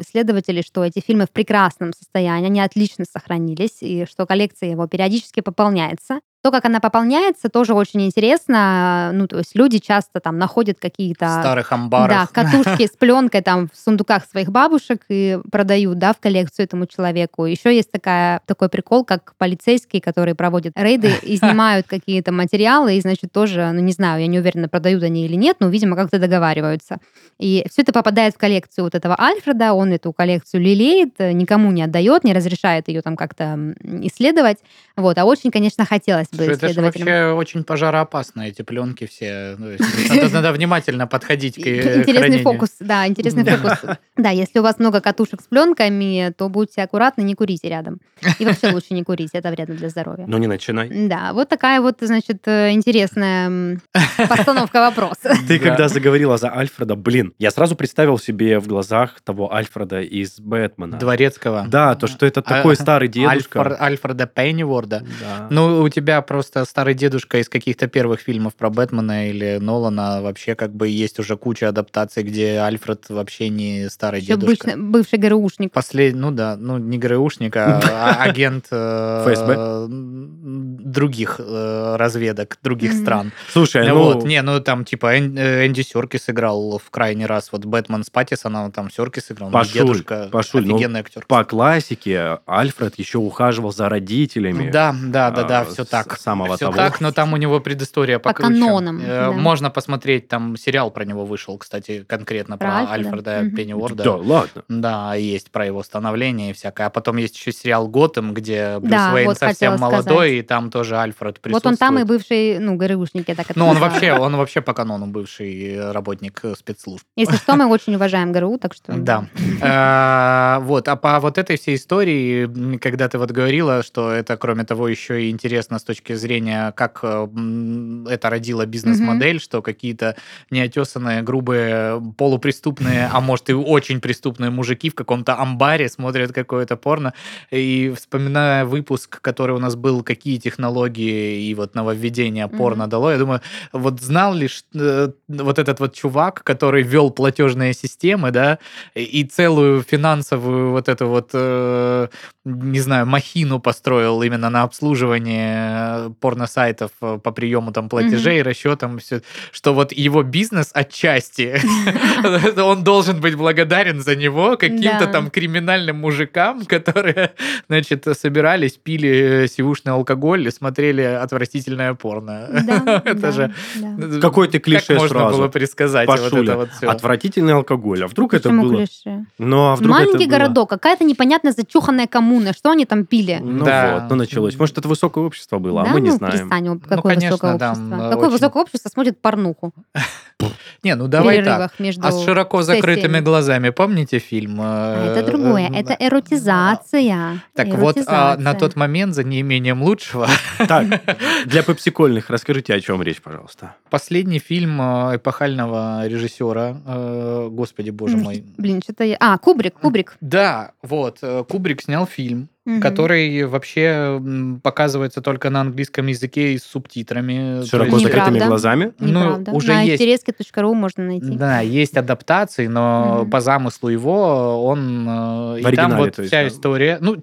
исследователей, что эти фильмы в прекрасном состоянии, они отлично сохранились, и что коллекция его периодически пополняется. То, как она пополняется, тоже очень интересно. Ну, то есть люди часто там находят какие-то старых да, амбарах. катушки с пленкой там в сундуках своих бабушек и продают, да, в коллекцию этому человеку. Еще есть такая, такой прикол, как полицейские, которые проводят рейды и снимают какие-то материалы, и, значит, тоже, ну, не знаю, я не уверена, продают они или нет, но, видимо, как-то договариваются. И все это попадает в коллекцию вот этого Альфреда, он эту коллекцию лелеет, никому не отдает, не разрешает ее там как-то исследовать. Вот, а очень, конечно, хотелось бы Это же вообще очень пожароопасно, эти пленки все. Ну, Надо надо внимательно подходить к э, Интересный фокус, да, интересный фокус. Да, если у вас много катушек с пленками, то будьте аккуратны, не курите рядом. И вообще лучше не курить, это вредно для здоровья. Но не начинай. Да, вот такая вот, значит, э, интересная постановка вопроса. Ты Да. когда заговорила за Альфреда, блин, я сразу представил себе в глазах того Альфреда из Бэтмена. Дворецкого. Да, то, что это А, такой старый дедушка. Альфр- Альфреда Пенниворда. Да. Ну, у тебя просто старый дедушка из каких-то первых фильмов про Бэтмена или Нолана. Вообще, как бы, есть уже куча адаптаций, где Альфред вообще не старый Еще дедушка. бывший, бывший ГРУшник. Послед... Ну да, ну не ГРУшник, а а- агент э, ФСБ? других э, разведок, других стран. Слушай, Ну ну, вот, не, ну там типа э, Энди Серкис сыграл в крайний раз, вот Бэтмен с Паттисоном, там Серкис сыграл, ну, Пашуль, дедушка, Пашуль, ну, офигенный актер. по классике Альфред еще ухаживал за родителями. Да, да, да, да, а, все с так. самого все того. так, но там у него предыстория По покруче. канонам, Э, да. Можно посмотреть, там сериал про него вышел, кстати, конкретно Про про, Альфреда? Мгм. Пенниуорда. Да, ладно. Да, есть про его становление и всякое. А потом есть еще сериал Готэм, где Брюс Да, Уэйн вот совсем молодой, сказать. и там тоже Альфред Вот присутствует. он там и бывший, ну, ГРУшник, я так это Ну, он вообще, он вообще по канону бывший работник спецслужб. Если что, мы очень уважаем ГРУ, так что... Да. Э, Вот, а по вот этой всей истории, когда ты вот говорила, что это, кроме того, еще и интересно с точки зрения, как э, это родило бизнес-модель, что какие-то неотесанные, грубые, полупреступные, а может и очень преступные мужики в каком-то амбаре смотрят какое-то порно. И вспоминая выпуск, который у нас был, какие технологии и вот нововведения Мгм. порно дало, я думаю, вот знал ли э, вот этот вот чувак, который вел платежные системы, да, и и целую финансовую вот эту вот, э, не знаю, махину построил именно на обслуживание порносайтов э, по приему там платежей, расчетам, всё, что вот его бизнес отчасти, он должен быть благодарен за него каким-то там криминальным мужикам, которые, значит, собирались, пили сивушный алкоголь и смотрели отвратительное порно. Это же... да. Какой ты клише можно было предсказать вот это вот всё? Отвратительный алкоголь. А вдруг это было... Ну, а вдруг Маленький это было- городок, какая-то непонятная зачуханная коммуна. Что они там пили? Ну Да. вот, ну началось. Может, это высокое общество было, да, а мы не ну, знаем. перестань, какое конечно, высокое общество. э, Какое очень- высокое общество смотрит порнуху Не, ну давай так. А с широко закрытыми глазами, помните фильм? А это э, другое, э, это эротизация. Так вот, а, на тот момент, за неимением лучшего, Так, для попсикольных расскажите, о чем речь, пожалуйста. последний фильм э, эпохального режиссера, э, господи боже мой. Блин, что-то я... А, Кубрик, Кубрик. Да, вот, э, Кубрик снял фильм, Мгм. который вообще показывается только на английском языке и с субтитрами. Широко есть- закрытыми Неправда. глазами. ну, Неправда. уже на есть. интереске.ру можно найти. Да, есть адаптации, но Мгм. по замыслу его он... э, и там вот то есть, вся да. история... Ну,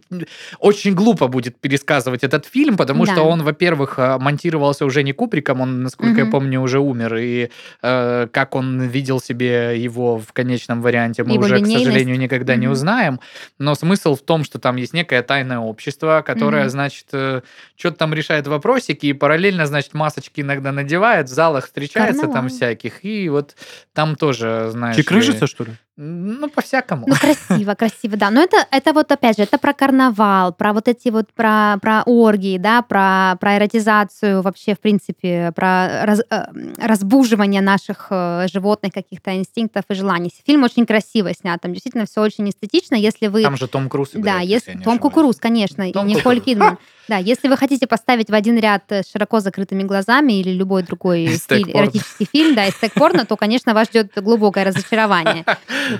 очень глупо будет пересказывать этот фильм, потому Да. что он, во-первых, э, монтировался уже не Куприком, он, насколько я Мгм. помню, уже умер, и э, как он видел себе его в конечном варианте, мы Его уже, к сожалению, никогда не Мгм. узнаем. Но смысл в том, что там есть некое тайное общество, которое, Мгм. значит, что-то там решает вопросики, и параллельно, значит, масочки иногда надевает, в залах встречается там Карнавал. всяких, и вот там тоже, знаешь... Чекрыжится, ли, что ли? Ну, по-всякому. Ну, красиво, красиво, да. Но это, это вот, опять же, это про карнавал, про вот эти вот, про, про оргии, да, про, про эротизацию вообще, в принципе, про раз- э, разбуживание наших э, животных каких-то инстинктов и желаний. Фильм очень красиво снят, там действительно все очень эстетично. Если вы... Там же Том Круз Да, играет, есть если Том. Кукуруз, конечно, Том и Николь. Кидман. Да, если вы хотите поставить в один ряд э, с широко закрытыми глазами или любой другой стиль, стек-порно. эротический фильм, да, и стек порно, то, конечно, вас ждет глубокое разочарование.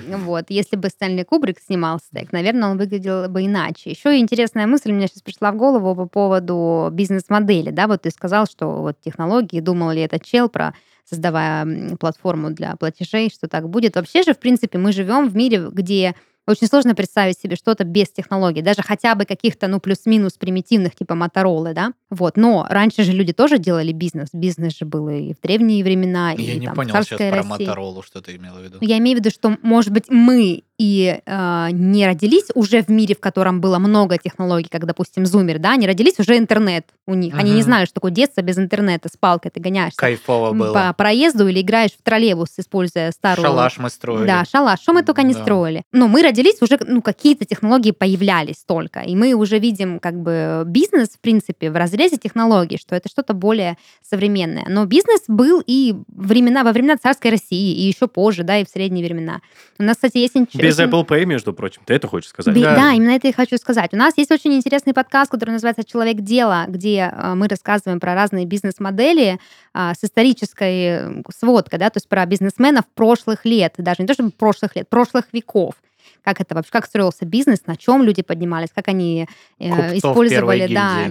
Вот. Если бы Стэнли Кубрик снимал стек, наверное, он выглядел бы иначе. Еще интересная мысль мне сейчас пришла в голову по поводу бизнес-модели. Да, вот ты сказал, что вот технологии, думал ли этот чел про создавая платформу для платежей, что так будет. Вообще же, в принципе, мы живем в мире, где очень сложно представить себе что-то без технологий, даже хотя бы каких-то, ну, плюс-минус примитивных, типа Моторолы, да? Вот, но раньше же люди тоже делали бизнес. Бизнес же был и в древние времена, Я и не там, понял сейчас царской про России. Моторолу, что ты имела в виду. Я имею в виду, что, может быть, мы и э, не родились уже в мире, в котором было много технологий, как, допустим, зумер, да, они родились уже интернет у них. Они не знали, что такое детство без интернета, с палкой ты гоняешься Кайфово было. по проезду или играешь в троллейбус, используя старую... Шалаш мы строили. Да, шалаш. Что мы только не Да. строили. Но мы родились, уже ну, какие-то технологии появлялись только. И мы уже видим как бы бизнес, в принципе, в разрезе технологий, что это что-то более современное. Но бизнес был и времена, во времена царской России, и еще позже, да, и в средние времена. У нас, кстати, есть... инч- Без очень- Apple Pay, между прочим. Ты это хочешь сказать? Да. Да. именно это и хочу сказать. У нас есть очень интересный подкаст, который называется «Человек дела», где э, мы рассказываем про разные бизнес-модели а, с исторической сводкой, да, то есть про бизнесменов прошлых лет, даже не то чтобы прошлых лет, прошлых веков. Как это вообще, как строился бизнес, на чем люди поднимались, как они э, использовали, да,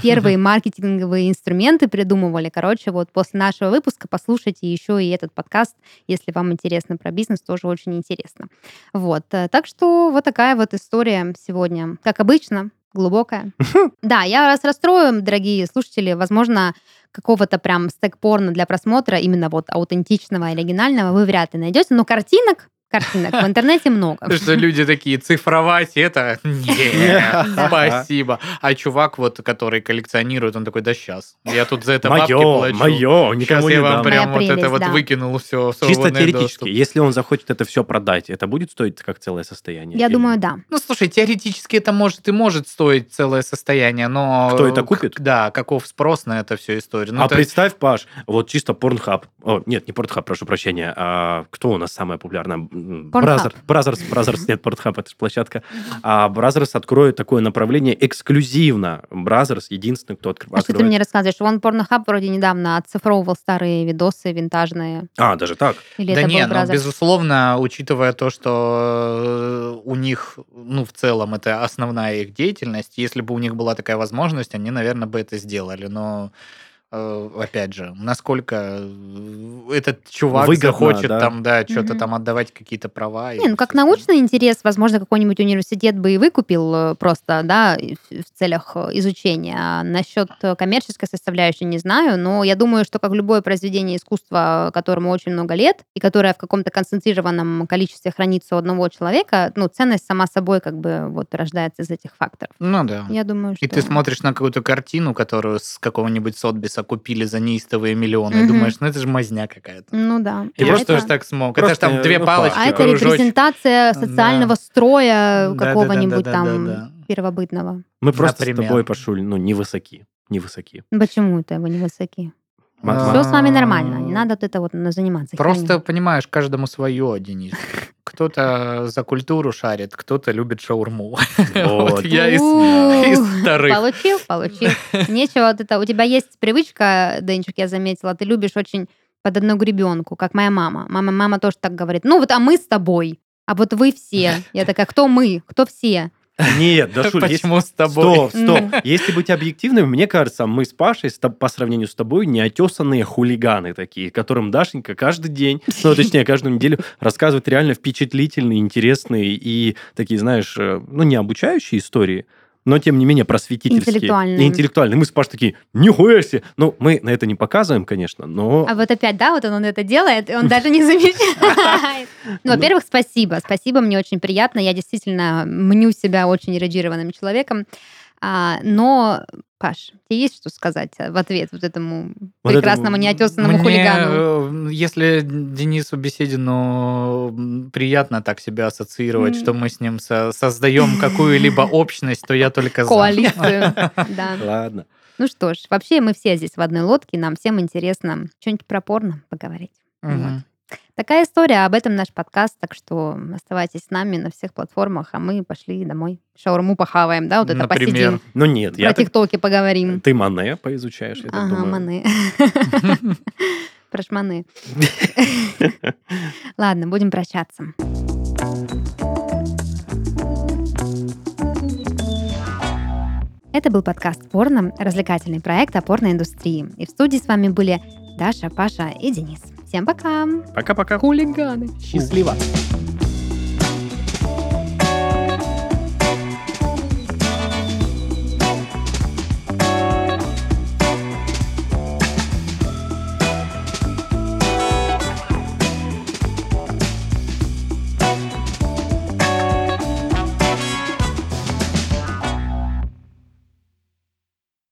первые маркетинговые инструменты придумывали. Короче, вот после нашего выпуска послушайте еще и этот подкаст, если вам интересно про бизнес, тоже очень интересно. Вот, э, так что вот такая вот история сегодня, как обычно, глубокая. Да, я вас расстрою, дорогие слушатели, возможно, какого-то прям стек-порно для просмотра, именно вот аутентичного, оригинального, вы вряд ли найдете, но картинок, картинок в интернете много. Потому что люди такие, цифровать это? Нет, спасибо. А чувак, вот, который коллекционирует, он такой, да сейчас. Я тут за это бабки Мое, плачу. мое, Сейчас никому я не вам дам. прям вот это вот выкинул все. Чисто теоретически, если он захочет это все продать, это будет стоить как целое состояние? Я думаю, да. Ну, слушай, теоретически это может и может стоить целое состояние, но... Кто это купит? Да, каков спрос на это всю историю. Ну, а представь, Паш, вот чисто Pornhub. О, нет, не Pornhub, прошу прощения. А кто у нас самая популярная? Brazzer- Brazzers, Brazzers, нет, Pornhub, это же площадка. А Brazzers откроет такое направление эксклюзивно. Brazzers единственный, кто откр- А что ты открывает. мне рассказываешь? Вон Pornhub вроде недавно оцифровывал старые видосы винтажные. А, даже так? Или да это не, был ну, безусловно, учитывая то, что э, у них, ну, в целом, это основная их деятельность, если бы у них была такая возможность, они, наверное, бы это сделали, но опять же, насколько э, этот чувак Выгодно, захочет да. там, да, что-то Мгм. там отдавать какие-то права. Не, ну как научный интерес, возможно, какой-нибудь университет бы и выкупил э, просто, да, в целях э, изучения. А насчет э, коммерческой составляющей не знаю, но я думаю, что как любое произведение искусства, которому очень много лет, и которое в каком-то концентрированном количестве хранится у одного человека, ну, ценность сама собой как бы вот рождается из этих факторов. Ну да. Я думаю, что... И ты смотришь на какую-то картину, которую с какого-нибудь Сотбиса купили за неистовые миллионы, и Мгм. думаешь, ну это же мазня какая-то. Ну да. И А просто это- ж так смог. просто, это же там две ну, палочки, А это кружочек. репрезентация социального строя Да, да, какого-нибудь да, да, там да, да. первобытного. Мы просто с Например. тобой, Пашуль, ну, невысоки. Невысоки. Почему это вы невысоки? Все с вами нормально, А, не надо вот это вот заниматься. Просто, понимаешь, каждому свое, Денис. Кто-то за культуру шарит, кто-то любит шаурму. Вот я из вторых. Получил, получил. Нечего вот это. У тебя есть привычка, Денчик, я заметила, ты любишь очень под одну гребенку, как моя мама. Мама, мама тоже так говорит. Ну вот, а мы с тобой. А вот вы все. Я такая, кто мы? Кто все? Нет, Дашуль, есть... Почему с тобой? Стоп, стоп. Если быть объективным, мне кажется, мы с Пашей по сравнению с тобой неотесанные хулиганы такие, которым Дашенька каждый день, ну, точнее, каждую неделю рассказывает реально впечатлительные, интересные и такие, знаешь, э, ну, не обучающие истории, но, тем не менее, просветительские. Интеллектуальные. И интеллектуальные. Мы с Пашей такие, нихуя себе! Ну, мы на это не показываем, конечно, но... А вот опять, да, вот он это делает, и он даже не замечает. Ну, во-первых, спасибо. Спасибо, мне очень приятно. Я действительно мню себя очень эрудированным человеком. А, но, Паш, тебе есть что сказать в ответ вот этому Вот прекрасному этому- неотесанному Мне, хулигану? э, если Денису Беседину приятно так себя ассоциировать, М. что мы с ним со- создаем какую-либо общность, то я только за. Коалицию. Да. Ладно. Ну что ж, вообще мы все здесь в одной лодке, нам всем интересно что-нибудь про порно поговорить. Мгм. Такая история, об этом наш подкаст, так что оставайтесь с нами на всех платформах, а мы пошли домой. Шаурму похаваем, да, вот это Например. посидим, Ну, нет, про я... так- тиктоки поговорим. Ты Мане поизучаешь, я так Ага, думаю. маны. Про шманы. Ладно, будем прощаться. Это был подкаст «Порно», развлекательный проект о порноиндустрии. И в студии с вами были Даша, Паша и Денис. Всем пока! Пока-пока. Хулиганы! Счастливо.